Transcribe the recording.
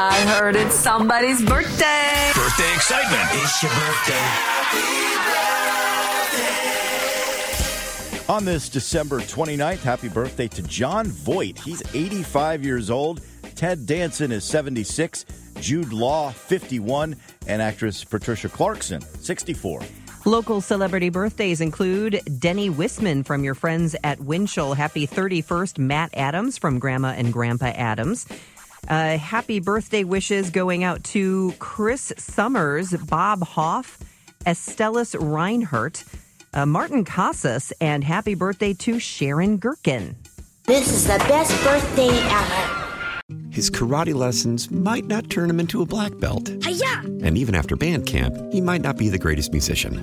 I heard it's somebody's birthday. Birthday excitement. It's your birthday. On this December 29th, happy birthday to Jon Voight. He's 85 years old. Ted Danson is 76. Jude Law, 51. And actress Patricia Clarkson, 64. Local celebrity birthdays include Denny Wisman from your friends at Winchell. Happy 31st, Matt Adams from Grandma and Grandpa Adams. Uh, happy birthday wishes going out to Chris Summers, Bob Hoff, Estellis Reinhardt, uh, Martin Casas, and happy birthday to Sharon Gherkin. This is the best birthday ever. His karate lessons might not turn him into a black belt. Hi-ya! And even after band camp, he might not be the greatest musician.